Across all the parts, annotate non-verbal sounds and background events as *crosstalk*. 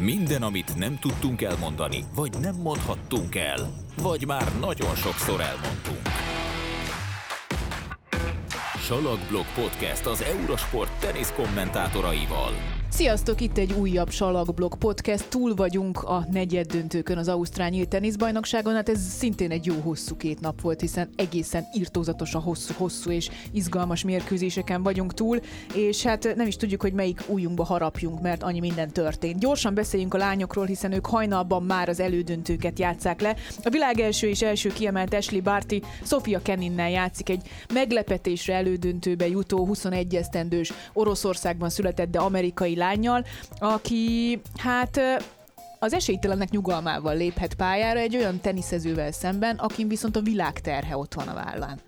Minden, amit nem tudtunk elmondani, vagy nem mondhattunk el, vagy már nagyon sokszor elmondtunk. Salakblog Podcast az Eurosport tenisz kommentátoraival. Sziasztok, itt egy újabb Salakblog podcast. Túl vagyunk a negyed döntőkön az Ausztrál Nyílt Teniszbajnokságon. Hát ez szintén egy jó hosszú két nap volt, hiszen egészen irtózatos a hosszú, hosszú és izgalmas mérkőzéseken vagyunk túl, és hát nem is tudjuk, hogy melyik újunkba harapjunk, mert annyi minden történt. Gyorsan beszéljünk a lányokról, hiszen ők hajnalban már az elődöntőket játszák le. A világ első és első kiemelt Ashley Barty Sofia Keninnel játszik egy meglepetésre elődöntőbe jutó 21 esztendős Oroszországban született, de amerikai lányjal, aki hát az esélytelenek nyugalmával léphet pályára egy olyan teniszezővel szemben, akin viszont a világ terhe ott van a vállán.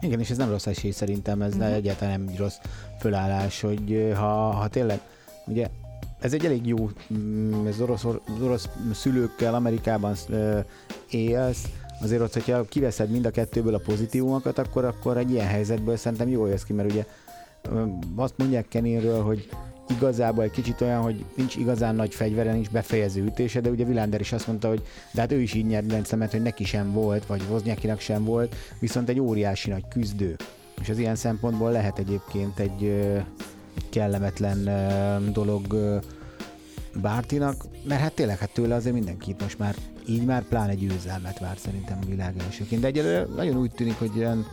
Igen, és ez nem rossz esély szerintem, ez uh-huh. egyáltalán nem rossz fölállás, hogy ha, ha tényleg, ugye ez egy elég jó, mm, ez orosz, orosz szülőkkel Amerikában élsz, azért ott, hogyha kiveszed mind a kettőből a pozitívumokat, akkor, akkor egy ilyen helyzetből szerintem jól jössz ki, mert ugye azt mondják Keninről, hogy igazából egy kicsit olyan, hogy nincs igazán nagy fegyvere, nincs befejező ütése, de ugye Vilander is azt mondta, hogy de hát ő is így nyert Grand hogy neki sem volt, vagy Wozniakinak sem volt, viszont egy óriási nagy küzdő. És az ilyen szempontból lehet egyébként egy, kellemetlen dolog Bártinak, mert hát tényleg hát tőle azért mindenki most már így már pláne győzelmet vár szerintem a világ elsőként. De egyelőre nagyon úgy tűnik, hogy olyan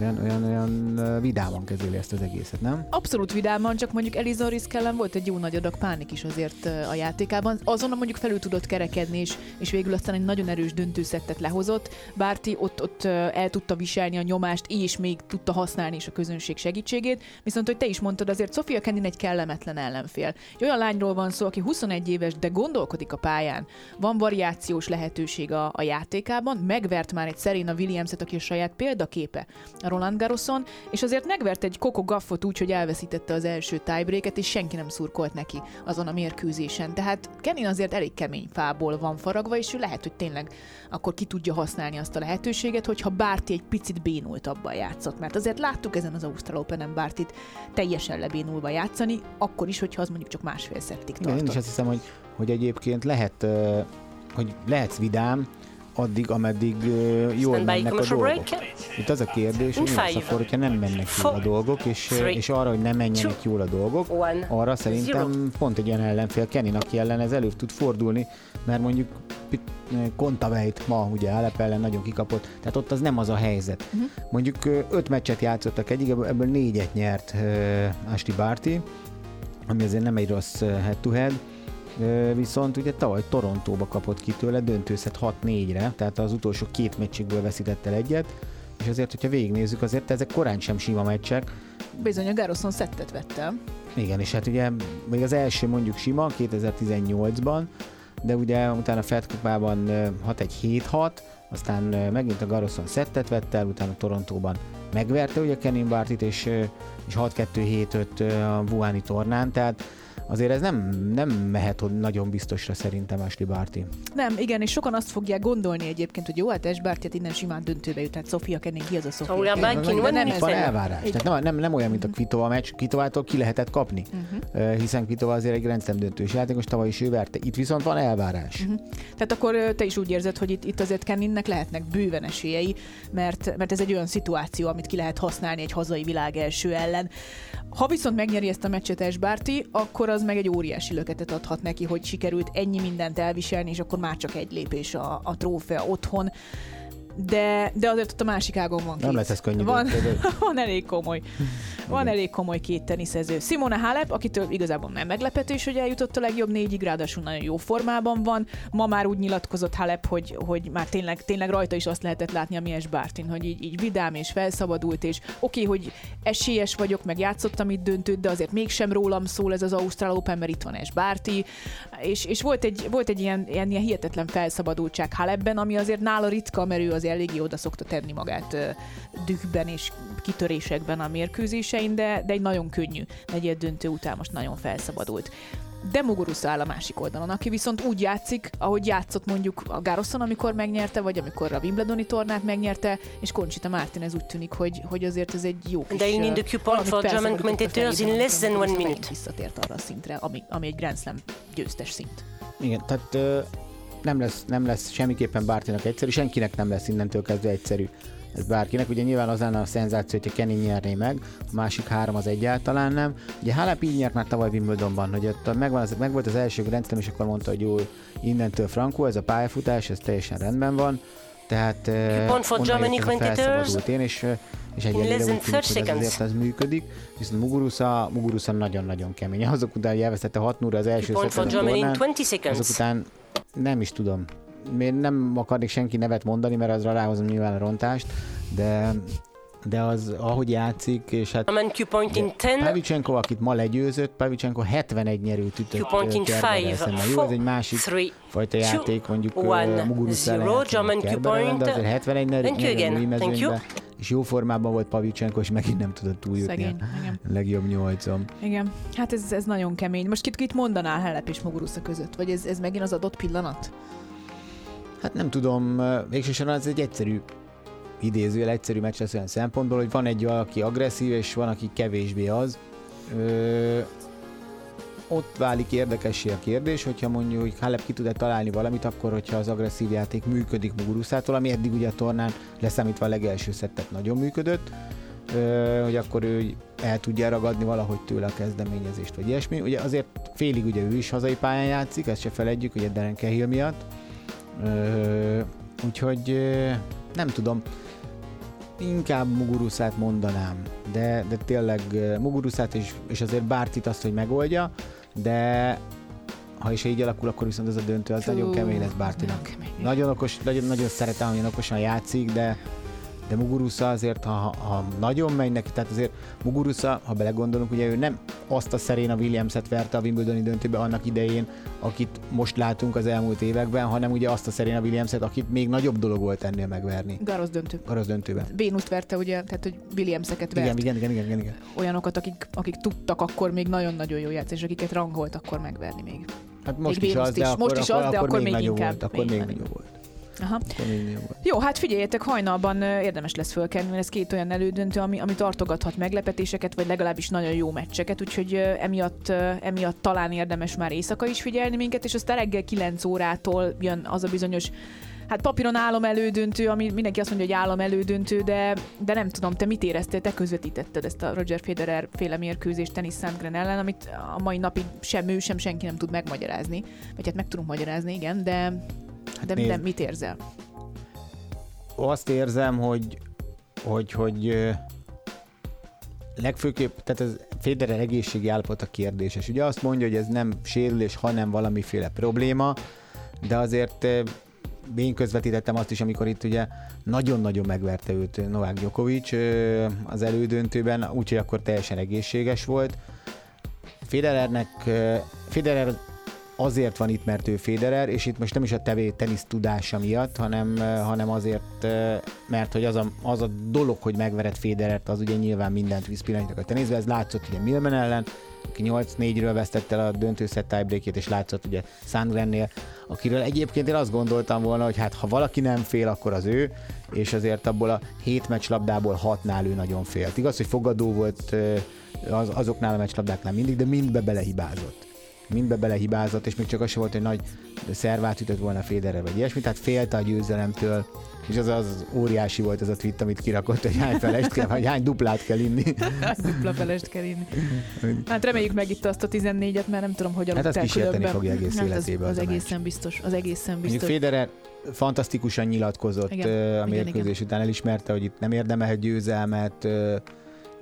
olyan, olyan, olyan vidáman kezeli ezt az egészet, nem? Abszolút vidáman, csak mondjuk Eliza Riskellen volt egy jó nagy adag pánik is azért a játékában. Azonnal mondjuk felül tudott kerekedni, és, és végül aztán egy nagyon erős döntőszettet lehozott. Bárti ott, ott el tudta viselni a nyomást, és még tudta használni is a közönség segítségét. Viszont, hogy te is mondtad, azért Sofia Kenin egy kellemetlen ellenfél. Egy olyan lányról van szó, aki 21 éves, de gondolkodik a pályán. Van variációs lehetőség a, a játékában, megvert már egy Serena Williams-et, aki a saját példaképe a Roland Garroson, és azért megvert egy Coco Gaffot úgy, hogy elveszítette az első tiebreaket, és senki nem szurkolt neki azon a mérkőzésen. Tehát Kenin azért elég kemény fából van faragva, és ő lehet, hogy tényleg akkor ki tudja használni azt a lehetőséget, hogyha Bárti egy picit bénultabban játszott. Mert azért láttuk ezen az Ausztral Open-en Bártit teljesen lebénulva játszani, akkor is, hogyha az mondjuk csak másfél szettig tartott. én is azt hiszem, hogy, hogy egyébként lehet, hogy lehetsz vidám, addig, ameddig uh, jól mennek a dolgok. Itt az a kérdés, hogy mi lesz akkor, hogyha nem mennek jól a dolgok, és, és arra, hogy nem menjenek jól a dolgok, arra szerintem pont egy olyan ellenfél Kenin, aki ellen ez elő tud fordulni, mert mondjuk Kontaveit ma ugye Alep ellen nagyon kikapott, tehát ott az nem az a helyzet. Uh-huh. Mondjuk öt meccset játszottak egyik, ebből négyet nyert uh, Asti Barty, ami azért nem egy rossz head-to-head, viszont ugye tavaly Torontóba kapott ki tőle döntőszet 6-4-re, tehát az utolsó két meccsükből veszített el egyet, és azért, hogyha végignézzük, azért ezek korán sem sima meccsek. Bizony, a Garrison szettet vette. Igen, és hát ugye még az első mondjuk sima 2018-ban, de ugye utána Fed kupában 6-1-7-6, aztán megint a Garrison szettet vette el, utána Torontóban megverte ugye Kenin Bartit, és, és 6-2-7-5 a Wuhani tornán, tehát azért ez nem, nem mehet hogy nagyon biztosra szerintem Ashley Barty. Nem, igen, és sokan azt fogják gondolni egyébként, hogy jó, hát Ash Barty innen simán döntőbe jut, tehát Sofia Kenning ki az a Sofia szóval nem, nem, van elvárás. Tehát nem, nem, nem olyan, mint a Kvitova meccs, Kvitovától ki lehetett kapni, uh-huh. hiszen Kvitova azért egy rendszem döntős játékos, tavaly is ő verte. Itt viszont van elvárás. Uh-huh. Tehát akkor te is úgy érzed, hogy itt, itt azért Kenningnek lehetnek bőven esélyei, mert, mert ez egy olyan szituáció, amit ki lehet használni egy hazai világ első ellen. Ha viszont megnyeri ezt a meccset Ash Barty, akkor az meg egy óriási löketet adhat neki, hogy sikerült ennyi mindent elviselni, és akkor már csak egy lépés a, a trófea otthon de, de azért ott a másik ágon van két. Nem lesz ez könnyű. Van, *laughs* van elég komoly. Van elég komoly két teniszező. Simona Halep, akitől igazából nem meglepetés, hogy eljutott a legjobb négyig, ráadásul nagyon jó formában van. Ma már úgy nyilatkozott Halep, hogy, hogy már tényleg, tényleg rajta is azt lehetett látni a Mies Bártin, hogy így, így vidám és felszabadult, és oké, okay, hogy esélyes vagyok, meg játszottam itt döntőt, de azért mégsem rólam szól ez az Ausztrál Open, mert itt van Es Bárti, és, és volt egy, volt egy ilyen, ilyen, ilyen hihetetlen felszabadultság Halepben, ami azért nála ritka, mert ő azért eléggé oda szokta tenni magát dühben és kitörésekben a mérkőzésein, de, de egy nagyon könnyű negyed döntő után most nagyon felszabadult. de Muguruza áll a másik oldalon, aki viszont úgy játszik, ahogy játszott mondjuk a Garrosson, amikor megnyerte, vagy amikor a Wimbledoni tornát megnyerte, és Conchita Martinez úgy tűnik, hogy, hogy azért ez egy jó kis... They need a coupon for German commentators in less than one minute. Visszatért arra a szintre, ami, ami egy Grand Slam győztes szint. Igen, tehát nem, lesz, nem lesz semmiképpen Bártinak egyszerű, senkinek nem lesz innentől kezdve egyszerű ez bárkinek. Ugye nyilván az lenne a szenzáció, hogyha Kenny nyerné meg, a másik három az egyáltalán nem. Ugye Halep így nyert már tavaly Wimbledonban, hogy ott megvan az, meg volt az első rendszerem, és akkor mondta, hogy jó, innentől Franco, ez a pályafutás, ez teljesen rendben van. Tehát Pont for Germany felszabadult én, és, és egyelőre úgy tűnik, hogy ez azért az működik. Viszont Muguruza, Muguruza nagyon-nagyon kemény. Azok után, hogy elvesztette 6 0 az első szettet azok után nem is tudom, még nem akarnék senki nevet mondani, mert azra ráhozom nyilván a rontást, de de az, ahogy játszik, és hát Pavicsenko, akit ma legyőzött, Pavicsenko 71 nyerőt ütött Kerberrel Jó, ez egy másik three, fajta játék, mondjuk Muguruza de azért 71 nyerő és jó formában volt Pavicsenko, és megint nem tudott túljutni Szegény, a igen. legjobb nyolcom. Igen, hát ez, ez nagyon kemény. Most kit, kit mondanál Halep és Muguruza között? Vagy ez, ez megint az adott pillanat? Hát nem tudom, végsősorban ez egy egyszerű idézőjel egyszerű meccs lesz olyan szempontból, hogy van egy aki agresszív, és van, aki kevésbé az. Ö, ott válik érdekessé a kérdés, hogyha mondjuk, hogy Halep ki tud-e találni valamit, akkor hogyha az agresszív játék működik Muguruszától, ami eddig ugye a tornán leszámítva a legelső szettet nagyon működött, hogy akkor ő el tudja ragadni valahogy tőle a kezdeményezést, vagy ilyesmi. Ugye azért félig ugye ő is hazai pályán játszik, ezt se felejtjük, ugye Deren Cahill miatt, úgyhogy nem tudom, inkább Muguruszát mondanám, de, de tényleg Muguruszát és, és azért Bártit azt, hogy megoldja, de ha is így alakul, akkor viszont ez a döntő az Fú, nagyon kemény lesz Bártinak. Nagyon okos, nagyon, nagyon szeretem, hogy okosan játszik, de de Muguruza azért, ha, ha nagyon megy neki, tehát azért Muguruza, ha belegondolunk, ugye ő nem azt a Serena Williams-et verte a Wimbledoni döntőbe annak idején, akit most látunk az elmúlt években, hanem ugye azt a Serena Williams-et, akit még nagyobb dolog volt ennél megverni. Garosz döntő. Garosz döntőben. Vénuszt verte ugye, tehát hogy Williams-eket vert. Igen, igen, igen, igen, igen. Olyanokat, akik, akik tudtak akkor még nagyon-nagyon jó játszani, és akiket rangolt akkor megverni még. Hát most még is az, de akkor, most is akkor, az, de akkor, akkor még, még inkább. Volt, akkor még, még nagyobb volt. Aha. Jó, hát figyeljetek, hajnalban érdemes lesz fölkelni, mert ez két olyan elődöntő, ami, ami tartogathat meglepetéseket, vagy legalábbis nagyon jó meccseket, úgyhogy emiatt, emiatt talán érdemes már éjszaka is figyelni minket, és aztán reggel 9 órától jön az a bizonyos Hát papíron állam elődöntő, ami mindenki azt mondja, hogy állam elődöntő, de, de nem tudom, te mit éreztél, te közvetítetted ezt a Roger Federer féle mérkőzést Tennis Sandgren ellen, amit a mai napig sem ő, sem senki nem tud megmagyarázni. Vagy hát meg tudunk magyarázni, igen, de de, de mit érzel? Azt érzem, hogy, hogy, hogy legfőképp, tehát ez Federer egészségi állapota kérdéses. Ugye azt mondja, hogy ez nem sérülés, hanem valamiféle probléma, de azért én közvetítettem azt is, amikor itt ugye nagyon-nagyon megverte őt Novák Djokovic az elődöntőben, úgyhogy akkor teljesen egészséges volt. Federernek, Federer azért van itt, mert ő Federer, és itt most nem is a tevé tenisz tudása miatt, hanem, hanem azért, mert hogy az a, az a dolog, hogy megvered Federert, az ugye nyilván mindent visz pillanatnak a teniszbe, ez látszott ugye Milman ellen, aki 8-4-ről vesztette el a döntőszett tiebreakét, és látszott ugye Sandgrennél, akiről egyébként én azt gondoltam volna, hogy hát ha valaki nem fél, akkor az ő, és azért abból a hét meccslabdából hatnál ő nagyon félt. Igaz, hogy fogadó volt az, azoknál a meccslabdáknál mindig, de mindbe belehibázott mindbe belehibázott, és még csak az sem volt, hogy nagy szervát ütött volna Federer, vagy ilyesmi, tehát félte a győzelemtől, és az az óriási volt ez a tweet, amit kirakott, hogy hány felest kell, vagy hány duplát kell inni. *laughs* Dupla felest kell inni. Hát reméljük meg itt azt a 14-et, mert nem tudom, hogy Hát azt kísérteni fogja egész hát életében. Az, az, az egészen biztos. Az egészen biztos. Mondjuk Federer fantasztikusan nyilatkozott igen, a mérkőzés igen, után, elismerte, hogy itt nem érdemelhet győzelmet,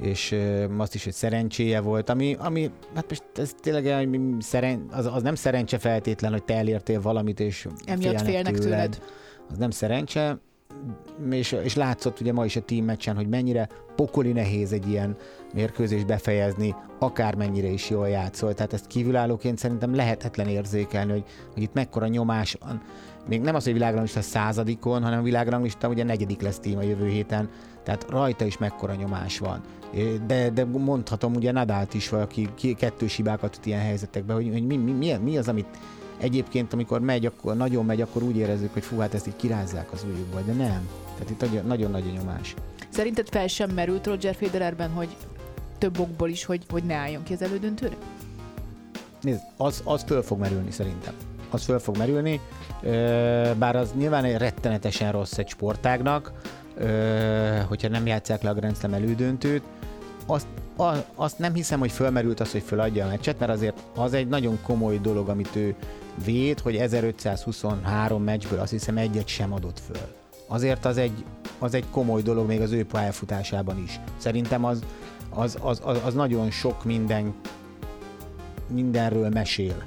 és azt is, hogy szerencséje volt, ami, ami hát most ez tényleg szeren, az, az nem szerencse feltétlen, hogy te elértél valamit, és Emiatt félnek, tőled. tőled. Az nem szerencse, és, és látszott ugye ma is a team meccsen, hogy mennyire pokoli nehéz egy ilyen mérkőzés befejezni, akármennyire is jól játszol. Tehát ezt kívülállóként szerintem lehetetlen érzékelni, hogy, hogy itt mekkora nyomás van. Még nem az, hogy világranglista századikon, hanem a világranglista ugye negyedik lesz team a jövő héten, tehát rajta is mekkora nyomás van. De, de mondhatom ugye Nadált is, valaki kettős hibákat tud ilyen helyzetekben, hogy, hogy mi, mi, mi, mi az, amit egyébként, amikor megy, akkor nagyon megy, akkor úgy érezzük, hogy fú, hát ezt így kirázzák az ujjukba, de nem. Tehát itt nagyon nagy a nyomás. Szerinted fel sem merült Roger Federerben, hogy több okból is, hogy, hogy ne álljon ki az elődöntőre? Nézd, az, az föl fog merülni szerintem. Az föl fog merülni, bár az nyilván egy rettenetesen rossz egy sportágnak, hogyha nem játszák le a Grand Slam elődöntőt, azt, azt nem hiszem, hogy fölmerült az, hogy föladja a meccset, mert azért az egy nagyon komoly dolog, amit ő véd, hogy 1523 meccsből azt hiszem egyet sem adott föl. Azért az egy, az egy komoly dolog még az ő pályafutásában is. Szerintem az, az, az, az, az nagyon sok minden, mindenről mesél.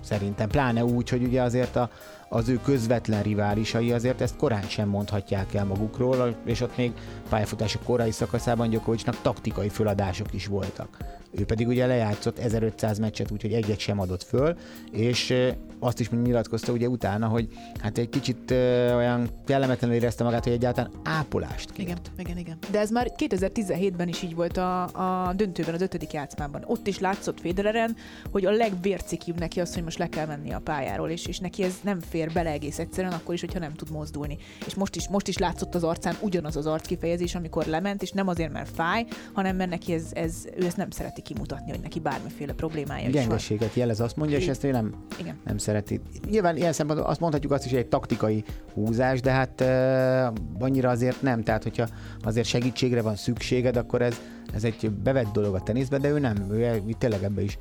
Szerintem, pláne úgy, hogy ugye azért a, az ő közvetlen riválisai azért ezt korán sem mondhatják el magukról, és ott még pályafutása korai szakaszában Gyokovicsnak taktikai föladások is voltak. Ő pedig ugye lejátszott 1500 meccset, úgyhogy egyet sem adott föl, és azt is nyilatkozta ugye utána, hogy hát egy kicsit olyan kellemetlenül érezte magát, hogy egyáltalán ápolást kért. Igen, igen, igen. De ez már 2017-ben is így volt a, a döntőben, az ötödik játszmában. Ott is látszott Federeren, hogy a legvércikibb neki az, hogy most le kell menni a pályáról, és, és neki ez nem fér bele egész egyszerűen, akkor is, hogyha nem tud mozdulni. És most is, most is látszott az arcán ugyanaz az arckifejezés, amikor lement, és nem azért, mert fáj, hanem mert neki ez, ez, ő ezt nem szereti kimutatni, hogy neki bármiféle problémája Gyengeséget van. jelez, azt mondja, és ezt ő nem, Igen. nem szereti. Nyilván ilyen szempontból azt mondhatjuk azt is, hogy egy taktikai húzás, de hát uh, annyira azért nem. Tehát, hogyha azért segítségre van szükséged, akkor ez, ez egy bevett dolog a teniszben, de ő nem, ő, ő tényleg ebbe is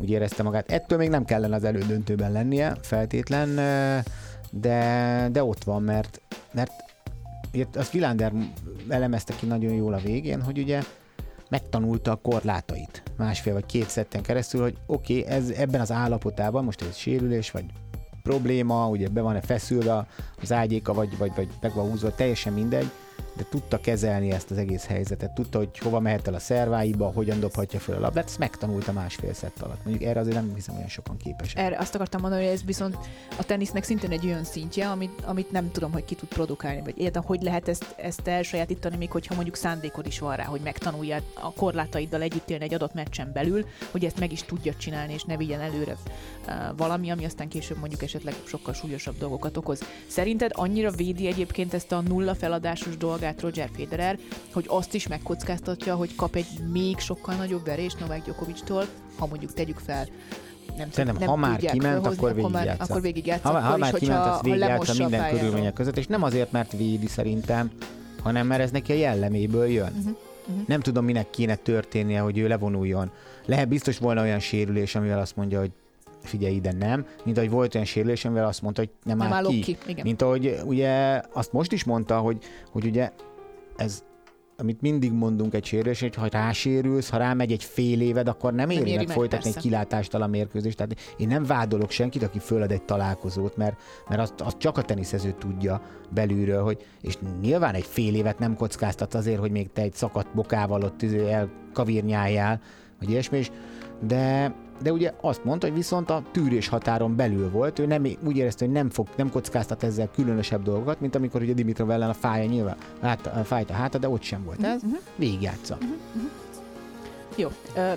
úgy érezte magát. Ettől még nem kellene az elődöntőben lennie, feltétlen, de, de ott van, mert, mert azt Vilander elemezte ki nagyon jól a végén, hogy ugye megtanulta a korlátait másfél vagy két szetten keresztül, hogy oké, okay, ez ebben az állapotában, most ez sérülés, vagy probléma, ugye be van-e feszülve az ágyéka, vagy, vagy, vagy meg van húzva, teljesen mindegy, de tudta kezelni ezt az egész helyzetet, tudta, hogy hova mehet el a szerváiba, hogyan dobhatja föl a labdát, ezt megtanulta másfél szett alatt. Mondjuk erre azért nem hiszem olyan sokan képesek. Erre azt akartam mondani, hogy ez viszont a tenisznek szintén egy olyan szintje, amit, amit nem tudom, hogy ki tud produkálni, vagy értem, hogy lehet ezt, ezt elsajátítani, még hogyha mondjuk szándékod is van rá, hogy megtanulja a korlátaiddal együtt élni egy adott meccsen belül, hogy ezt meg is tudja csinálni, és ne vigyen előre uh, valami, ami aztán később mondjuk esetleg sokkal súlyosabb dolgokat okoz. Szerinted annyira védi egyébként ezt a nulla feladásos dolgát Roger Federer, hogy azt is megkockáztatja, hogy kap egy még sokkal nagyobb verést Novák Djokovictól, ha mondjuk tegyük fel, nem, Szerintem, nem ha már kiment, akkor végigjátsza. Akkor végigjátsza. Ha, ha már is, kiment, az végigjátsza minden körülmények között, és nem azért, mert védi szerintem, hanem mert ez neki a jelleméből jön. Uh-huh. Uh-huh. Nem tudom, minek kéne történnie, hogy ő levonuljon. Lehet biztos volna olyan sérülés, amivel azt mondja, hogy figyelj ide, nem. Mint ahogy volt olyan sérülés, amivel azt mondta, hogy nem, nem áll ki. ki. Igen. Mint ahogy ugye azt most is mondta, hogy, hogy ugye ez amit mindig mondunk egy sérülés, hogy ha rásérülsz, ha rámegy egy fél éved, akkor nem, nem éri meg, meg folytatni persze. egy kilátástalan mérkőzést. Tehát én nem vádolok senkit, aki fölad egy találkozót, mert, mert azt, azt csak a teniszező tudja belülről, hogy, és nyilván egy fél évet nem kockáztat azért, hogy még te egy szakadt bokával ott izé elkavírnyáljál, vagy ilyesmi, és, de, de ugye azt mondta, hogy viszont a tűrés határon belül volt, ő nem, úgy érezte, hogy nem, fog, nem kockáztat ezzel különösebb dolgokat, mint amikor ugye Dimitrov ellen a fája nyilván hát, fájt a háta, de ott sem volt ez, uh-huh. végigjátsza. Uh-huh. uh-huh. Jó.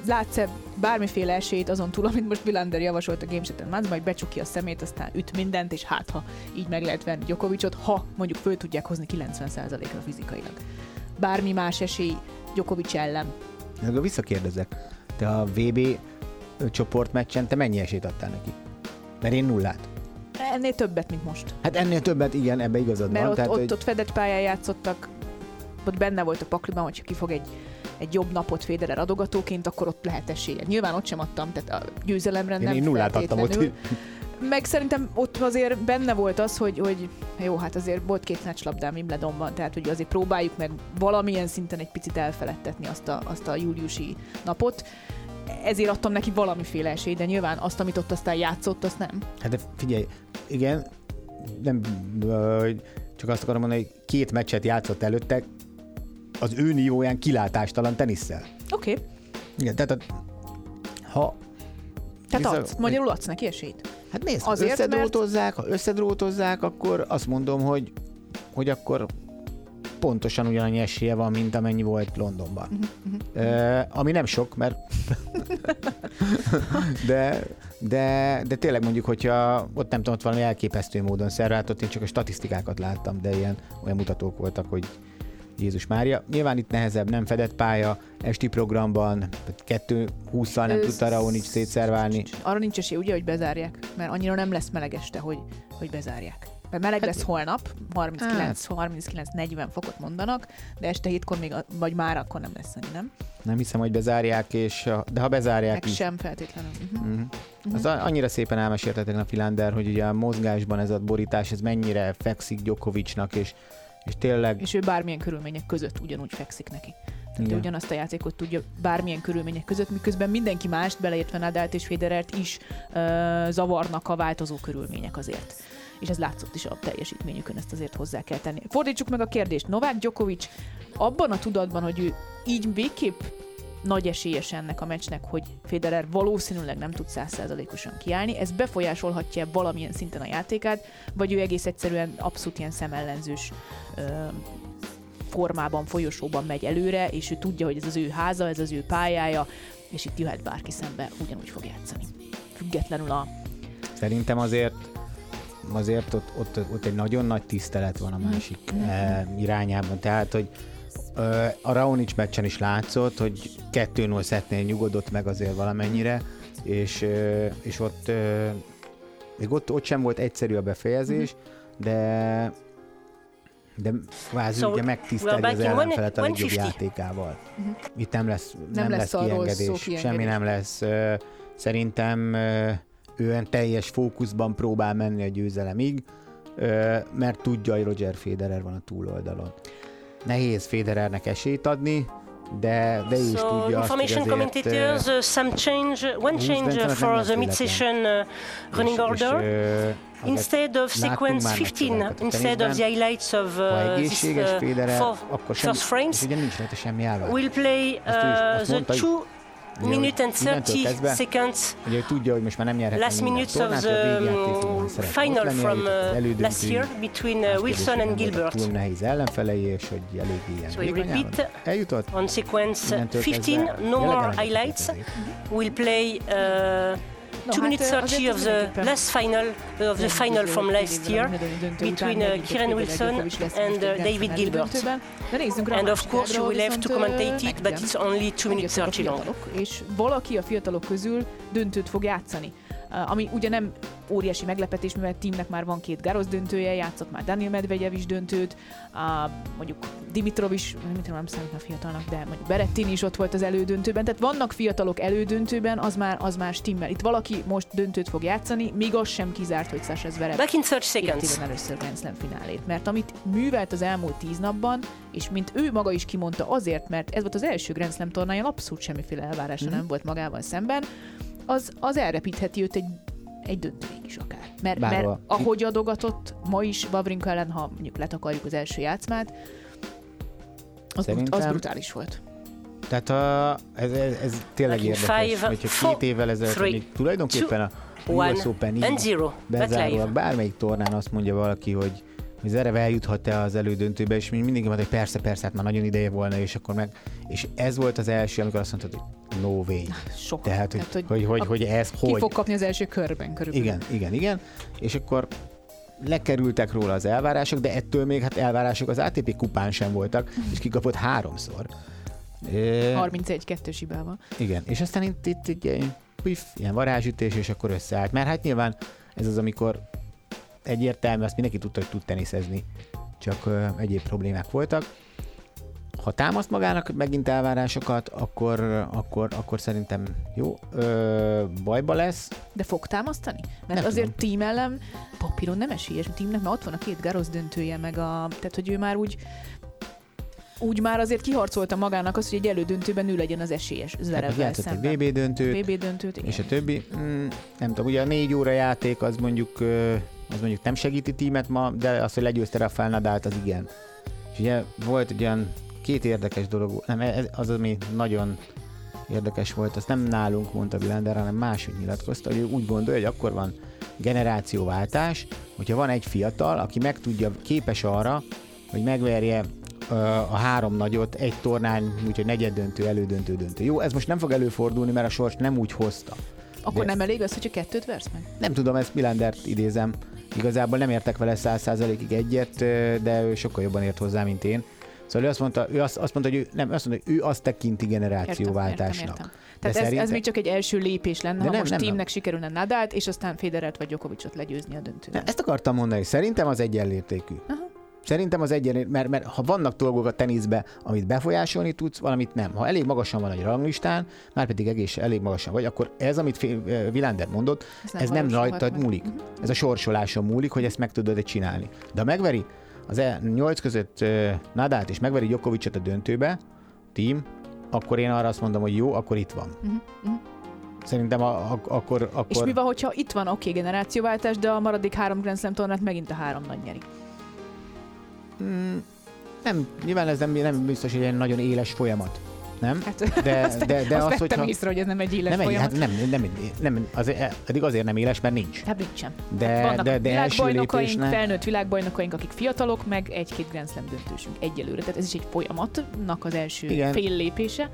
Látsz-e bármiféle esélyt azon túl, amit most Villander javasolt a Game Chat Match, majd becsukja a szemét, aztán üt mindent, és hát ha így meg lehet venni Djokovicot, ha mondjuk föl tudják hozni 90%-ra fizikailag. Bármi más esély Djokovic ellen. Visszakérdezek. Te a VB csoportmeccsen te mennyi esélyt adtál neki? Mert én nullát. Ennél többet, mint most. Hát ennél többet, igen, ebbe igazad Mert van. Ott, tehát, ott, hogy... ott fedett pályán játszottak, ott benne volt a pakliban, hogyha kifog egy, egy jobb napot Federer adogatóként, akkor ott lehet esélye. Nyilván ott sem adtam, tehát a győzelemre én nem Én nullát adtam ott. Meg szerintem ott azért benne volt az, hogy, hogy jó, hát azért volt két meccslabdám Wimbledonban, tehát hogy azért próbáljuk meg valamilyen szinten egy picit elfeledtetni azt a, azt a júliusi napot ezért adtam neki valamiféle esélyt, de nyilván azt, amit ott aztán játszott, azt nem. Hát de figyelj, igen, nem, csak azt akarom mondani, hogy két meccset játszott előtte, az ő nívóján kilátástalan tenisszel. Oké. Okay. Igen, tehát a, ha... Tehát adsz, magyarul adsz neki esélyt? Hát nézd, ha összedrótozzák, mert... ha összedrótozzák, akkor azt mondom, hogy, hogy akkor pontosan ugyanannyi esélye van, mint amennyi volt Londonban. Uh-huh, uh-huh. Uh, ami nem sok, mert de, de, de tényleg mondjuk, hogyha ott nem tudom, ott valami elképesztő módon szervált, én csak a statisztikákat láttam, de ilyen olyan mutatók voltak, hogy Jézus Mária. Nyilván itt nehezebb, nem fedett pálya, esti programban, kettő húszal nem tudta Raonic szétszerválni. Arra nincs esély, ugye, hogy bezárják, mert annyira nem lesz meleg este, hogy, hogy bezárják. Mert meleg lesz holnap, 39, hát. 39 40 fokot mondanak, de este hétkor még, vagy már akkor nem lesz annyi, nem? Nem hiszem, hogy bezárják, és, de ha bezárják Meg is. sem feltétlenül. Uh-huh. Uh-huh. Uh-huh. Az annyira szépen elmeséltetek a Filander, hogy ugye a mozgásban ez a borítás, ez mennyire fekszik Djokovicnak, és és tényleg... És ő bármilyen körülmények között ugyanúgy fekszik neki. Tehát ugyanazt a játékot tudja bármilyen körülmények között, miközben mindenki mást, beleértve Nadált és Federert is uh, zavarnak a változó körülmények azért. És ez látszott is a teljesítményükön, ezt azért hozzá kell tenni. Fordítsuk meg a kérdést. Novák Djokovic abban a tudatban, hogy ő így végképp nagy esélyes ennek a meccsnek, hogy Federer valószínűleg nem tud százszerzalékosan kiállni. Ez befolyásolhatja valamilyen szinten a játékát, vagy ő egész egyszerűen abszolút ilyen szemellenzős ö, formában, folyosóban megy előre, és ő tudja, hogy ez az ő háza, ez az ő pályája, és itt jöhet bárki szembe, ugyanúgy fog játszani. Függetlenül a... Szerintem azért azért ott, ott, ott egy nagyon nagy tisztelet van a másik mm. irányában. Tehát, hogy a Raonic meccsen is látszott, hogy 2-0 szetnél nyugodott meg azért valamennyire, és, és ott még ott, ott sem volt egyszerű a befejezés, de de kvázi so, ugye megtiszteli az ellenfelet a legjobb játékával. Uh-huh. Itt nem lesz, nem, nem lesz, lesz kiengedés, semmi nem lesz. Szerintem ő teljes fókuszban próbál menni a győzelemig, mert tudja, hogy Roger Federer van a túloldalon. Nehéz Federernek esélyt adni, de, de ő is so, tudja information commentators, uh, some change, one change for the mid-session uh, running order. És, uh, instead of sequence 15, instead of the highlights of uh, this uh, four, first frames, we'll play uh, the two minute and 30 seconds. Ugye tudja, hogy most már nem nyerhet Last minutes of the um, final from uh, last year between uh, Wilson and Gilbert. Túl nehéz ellenfelei, és hogy elég ilyen. So we repeat eljutott. on sequence 15, no more highlights. We'll play uh, no, two minutes 30 of the last final of the final from last year between uh, Kieran Wilson and uh, David Gilbert. And of course you will have to commentate it, but it's only two minutes 30 long. És valaki a fiatalok közül döntőt fog játszani. ami ugye nem óriási meglepetés, mivel Timnek már van két Garosz döntője, játszott már Daniel Medvegyev is döntőt, a, mondjuk Dimitrov is, Dimitrov nem számítna fiatalnak, de mondjuk Berettini is ott volt az elődöntőben, tehát vannak fiatalok elődöntőben, az már, az már stimmel. Itt valaki most döntőt fog játszani, még az sem kizárt, hogy Sasha Zverev Back in 30 seconds. először Grand Slam finálét, mert amit művelt az elmúlt tíz napban, és mint ő maga is kimondta azért, mert ez volt az első Grand Slam tornája, abszolút semmiféle elvárása mm-hmm. nem volt magával szemben, az, az elrepítheti őt egy, egy döntőig is akár. Mert, mert ahogy adogatott ma is Vavrinka ellen, ha mondjuk letakarjuk az első játszmát, az, Szerintem... az brutális volt. Tehát a, ez, ez, ez tényleg érdekes, hogyha két évvel ezelőtt még tulajdonképpen a US Open bezárólag bármelyik tornán azt mondja valaki, hogy hogy Zverev eljuthat-e az elődöntőbe, és mindenki mondta, hogy persze, persze, hát már nagyon ideje volna, és akkor meg, és ez volt az első, amikor azt mondtad, hogy no way. Sok. Tehát, hogy, hát, hogy, hogy, hogy, hogy ez ki hogy. fog kapni az első körben körülbelül. Igen, igen, igen. És akkor lekerültek róla az elvárások, de ettől még hát elvárások az ATP kupán sem voltak, és kikapott háromszor. 31 2 hibával. Igen, és aztán itt, itt, itt pif, ilyen varázsütés, és akkor összeállt. Mert hát nyilván ez az, amikor egyértelmű, azt mindenki tudta, hogy tud teniszezni, csak ö, egyéb problémák voltak. Ha támaszt magának megint elvárásokat, akkor, akkor, akkor szerintem jó, ö, bajba lesz. De fog támasztani? Mert nem azért tudom. tím ellen papíron nem esélyes tímnek, mert ott van a két Garosz döntője, meg a, tehát hogy ő már úgy úgy már azért kiharcolta magának azt, hogy egy elődöntőben ő legyen az esélyes Zverevvel hát, szemben. egy VB döntőt, VB döntőt igen. és a többi, mm, nem tudom, ugye a négy óra játék az mondjuk az mondjuk nem segíti tímet ma, de az, hogy legyőzte a Nadált, az igen. És ugye volt egy olyan két érdekes dolog, nem, ez, az, ami nagyon érdekes volt, az nem nálunk mondta Villander, hanem máshogy nyilatkozta, hogy ő úgy gondolja, hogy akkor van generációváltás, hogyha van egy fiatal, aki meg tudja, képes arra, hogy megverje a három nagyot egy tornán, úgyhogy negyed döntő, elődöntő, döntő. Jó, ez most nem fog előfordulni, mert a sors nem úgy hozta. Akkor De nem elég az, hogyha kettőt versz meg? Nem tudom, ezt Millandert idézem. Igazából nem értek vele száz százalékig egyet, de ő sokkal jobban ért hozzá, mint én. Szóval ő azt mondta, ő azt, azt mondta, hogy ő, nem, azt mondta, hogy ő azt tekinti generációváltásnak. Értem, értem, értem. Tehát ez, szerinte... ez még csak egy első lépés lenne, de ha nem, most nem, teamnek nem. sikerülne Nadált, és aztán Federert vagy Djokovicot legyőzni a döntőben. Ezt akartam mondani, szerintem az egyenlértékű. Aha. Szerintem az egyen, mert, mert ha vannak dolgok a teniszbe, amit befolyásolni tudsz, valamit nem. Ha elég magasan van egy ranglistán, már pedig egész elég magasan vagy, akkor ez, amit Vilander mondott, ez nem, ez nem rajtad múlik. Uh-huh. Ez a sorsoláson múlik, hogy ezt meg tudod csinálni. De ha megveri az e 8 között uh, Nadát és megveri Djokovicot a döntőbe, team, akkor én arra azt mondom, hogy jó, akkor itt van. Uh-huh. Uh-huh. Szerintem a, a, akkor, akkor... És mi van, hogyha itt van oké okay, generációváltás, de a maradék három Grand Slam tornát megint a három nagy nyeri? Mm, nem, nyilván ez nem, nem biztos, hogy egy nagyon éles folyamat. Nem? Hát, de, *laughs* azt, de, de azt, hogy ha... észre, hogy ez nem egy éles nem folyamat. Hát nem, nem, nem, azért, eddig azért nem éles, mert nincs. Hát nincsen. De, hát de, de világbajnokaink, lépésnek... felnőtt világbajnokaink, akik fiatalok, meg egy-két Grand Slam döntősünk egyelőre. Tehát ez is egy folyamatnak az első Igen. fél lépése.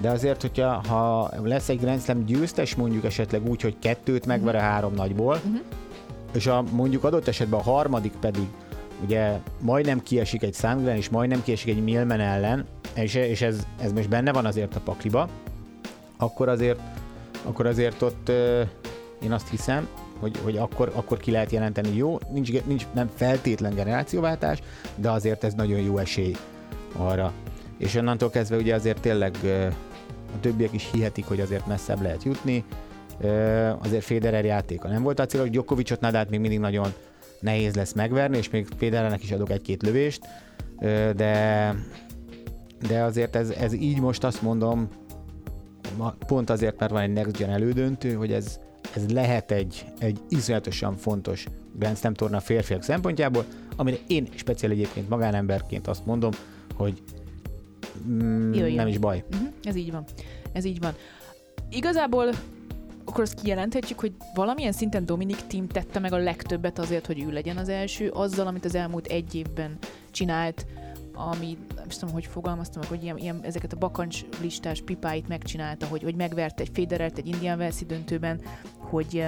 De azért, hogyha ha lesz egy Grand Slam győztes, mondjuk esetleg úgy, hogy kettőt megver a három nagyból, uh-huh. és a, mondjuk adott esetben a harmadik pedig ugye majdnem kiesik egy Sandgren, és majdnem kiesik egy Milman ellen, és, és ez, ez most benne van azért a pakliba, akkor azért, akkor azért ott én azt hiszem, hogy, hogy akkor, akkor ki lehet jelenteni, jó, nincs, nincs nem feltétlen generációváltás, de azért ez nagyon jó esély arra. És onnantól kezdve ugye azért tényleg a többiek is hihetik, hogy azért messzebb lehet jutni. Azért Federer játéka nem volt a cél, hogy Djokovicot, Nadát még mindig nagyon nehéz lesz megverni, és még Federernek is adok egy-két lövést, de, de azért ez, ez így most azt mondom, pont azért, mert van egy Next Gen elődöntő, hogy ez, ez lehet egy, egy iszonyatosan fontos Grand Slam torna férfiak szempontjából, amire én speciál egyébként magánemberként azt mondom, hogy mm, nem is baj. Uh-huh, ez így van. Ez így van. Igazából akkor azt kijelenthetjük, hogy valamilyen szinten Dominik Tim tette meg a legtöbbet azért, hogy ő legyen az első, azzal, amit az elmúlt egy évben csinált, ami, nem tudom, hogy fogalmaztam meg, hogy ilyen, ilyen, ezeket a bakancs listás pipáit megcsinálta, hogy, hogy megverte egy Federert egy Indian Wells döntőben, hogy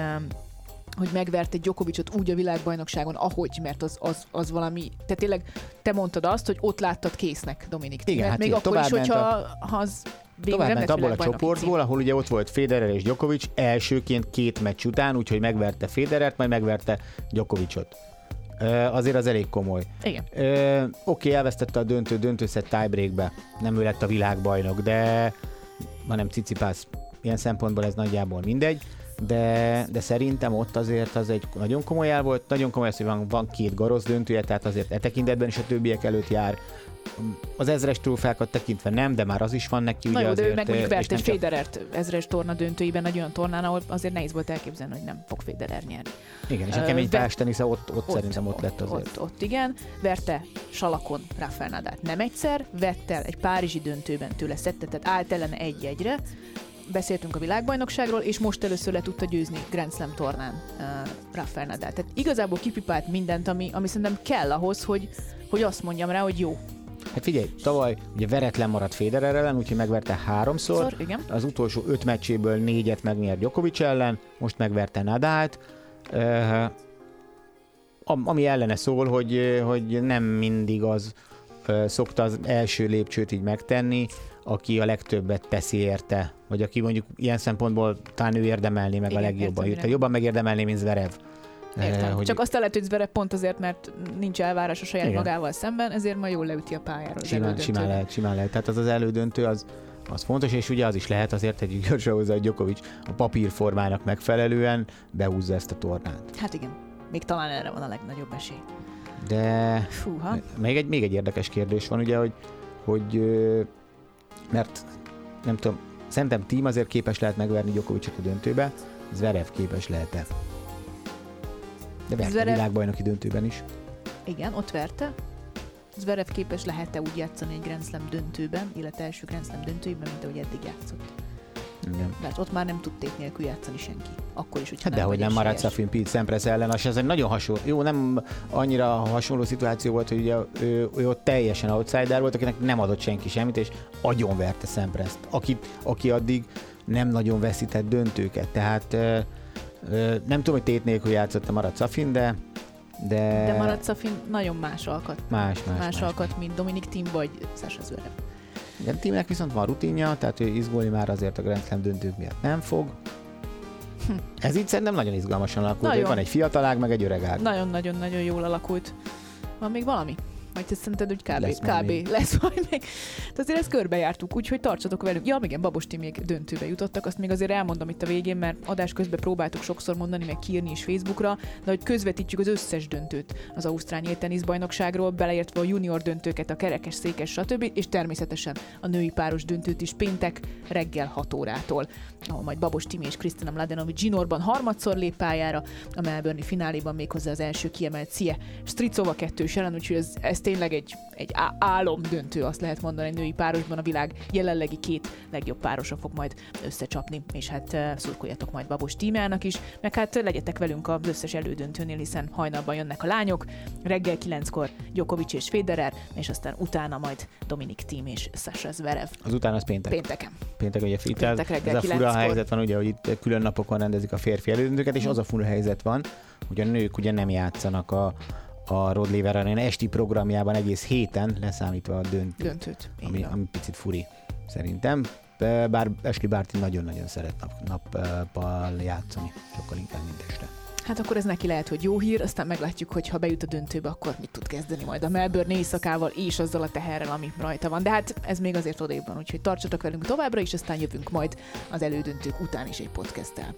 hogy megverte egy Djokovicot úgy a világbajnokságon, ahogy, mert az, az, az valami, te tényleg te mondtad azt, hogy ott láttad késznek Dominik. Igen, mert hát még akkor is, hogyha a... ha az Tovább ment abból a csoportból, ahol ugye ott volt Federer és Djokovic elsőként két meccs után, úgyhogy megverte Federert, majd megverte Djokovicot. Azért az elég komoly. Igen. Uh, Oké, elvesztette a döntő, döntőszett tiebreakbe. Nem ő lett a világbajnok, de hanem Cicipász. Ilyen szempontból ez nagyjából mindegy. De, de szerintem ott azért az egy nagyon komoly el volt, nagyon komoly az, hogy van, van két garosz döntője, tehát azért e tekintetben is a többiek előtt jár az ezres trófákat tekintve nem, de már az is van neki. Na jó, de ő meg mondjuk vert egy Federert ezres torna döntőiben egy olyan tornán, ahol azért nehéz volt elképzelni, hogy nem fog Federer nyerni. Igen, és a kemény uh, tenisze ott, ott, ott, szerintem ott, ott lett azért. Ott, ott, igen, verte salakon Rafael Nadát nem egyszer, vett el egy párizsi döntőben tőle szettet, tehát állt ellene egy-egyre, beszéltünk a világbajnokságról, és most először le tudta győzni Grand Slam tornán uh, Rafael Nadal. Tehát igazából kipipált mindent, ami, ami szerintem kell ahhoz, hogy, hogy azt mondjam rá, hogy jó, Hát figyelj, tavaly ugye veretlen maradt Federer ellen, úgyhogy megverte háromszor. Szor, igen. Az utolsó öt meccséből négyet megnyert Djokovic ellen, most megverte Nadált. Uh, ami ellene szól, hogy, hogy nem mindig az uh, szokta az első lépcsőt így megtenni, aki a legtöbbet teszi érte, vagy aki mondjuk ilyen szempontból talán ő érdemelni meg Igen, a legjobban. Értem, jobban megérdemelni, mint Zverev. Értem. Hogy... Csak azt lehet, hogy Zverev pont azért, mert nincs elvárás a saját Igen. magával szemben, ezért ma jól leüti a pályára. Simán, simán lehet, simán lehet. Tehát az az elődöntő az, az fontos, és ugye az is lehet azért egy gyorsan hozzá, hogy Djokovic a papírformának megfelelően behúzza ezt a tornát. Hát igen, még talán erre van a legnagyobb esély. De Fúha. Még, egy, még egy érdekes kérdés van, ugye, hogy, hogy mert nem tudom, szerintem Team azért képes lehet megverni Djokovicot a döntőbe, Zverev képes lehet-e? De verte Zverev... világbajnoki döntőben is. Igen, ott verte. Zverev képes lehet-e úgy játszani egy Grand Slam döntőben, illetve első Grand Slam döntőben, mint ahogy eddig játszott? Igen. Mert ott már nem tud tét nélkül játszani senki. Akkor is, hogyha hát nem Dehogy nem maradt Safin Pete Sampras ellen, és ez egy nagyon hasonló, jó, nem annyira hasonló szituáció volt, hogy ugye ő, ő ott teljesen outsider volt, akinek nem adott senki semmit, és agyonverte Sampras-t, aki, aki addig nem nagyon veszített döntőket. Tehát nem tudom, hogy tét nélkül játszott a Marat Safin, de de... De Marat Safin nagyon más alkat. Más, más, más, más alkat, más. mint Dominik Tim vagy Sasha Zverev. Igen, Timnek viszont van rutinja, tehát ő izgulni már azért a Grand Slam döntők miatt nem fog. Hm. Ez így szerintem nagyon izgalmasan alakult, nagyon. van egy fiatalág, meg egy öreg ág. Nagyon-nagyon-nagyon jól alakult. Van még valami? Vagy te szerinted, hogy kb. Lesz kb. Még. lesz majd még. De azért ezt körbejártuk, úgyhogy tartsatok velünk. Ja, igen, Babos még döntőbe jutottak, azt még azért elmondom itt a végén, mert adás közben próbáltuk sokszor mondani, meg kiírni is Facebookra, de hogy közvetítjük az összes döntőt az Ausztrál teniszbajnokságról, beleértve a junior döntőket, a kerekes, székes, stb. és természetesen a női páros döntőt is péntek reggel 6 órától ahol majd Babos Timi és Krisztina Mladenovic Ginorban harmadszor lép pályára, a Melbourne fináléban méghozzá az első kiemelt Cie Stricova kettős ellen, úgyhogy ez, ez tényleg egy, egy álom döntő, azt lehet mondani, egy női párosban a világ jelenlegi két legjobb párosa fog majd összecsapni, és hát szurkoljatok majd Babos Tímának is, meg hát legyetek velünk az összes elődöntőnél, hiszen hajnalban jönnek a lányok, reggel kilenckor Djokovic és Federer, és aztán utána majd Dominik Tím és Sasha Zverev. Az utána az péntek. Pénteken. Péntek, ugye Péntek reggel ez a fura helyzet van, ugye, hogy itt külön napokon rendezik a férfi elődöntőket, és az a fura helyzet van, hogy a nők ugye nem játszanak a, a Rod Arena esti programjában egész héten, leszámítva a döntőt, döntőt. ami, ami picit furi szerintem. Bár Ashley Barty nagyon-nagyon szeret nap, nappal játszani, sokkal inkább, mint este. Hát akkor ez neki lehet, hogy jó hír, aztán meglátjuk, hogy ha bejut a döntőbe, akkor mit tud kezdeni majd a Melbourne éjszakával és azzal a teherrel, ami rajta van. De hát ez még azért odébb van, úgyhogy tartsatok velünk továbbra, és aztán jövünk majd az elődöntők után is egy podcasttel.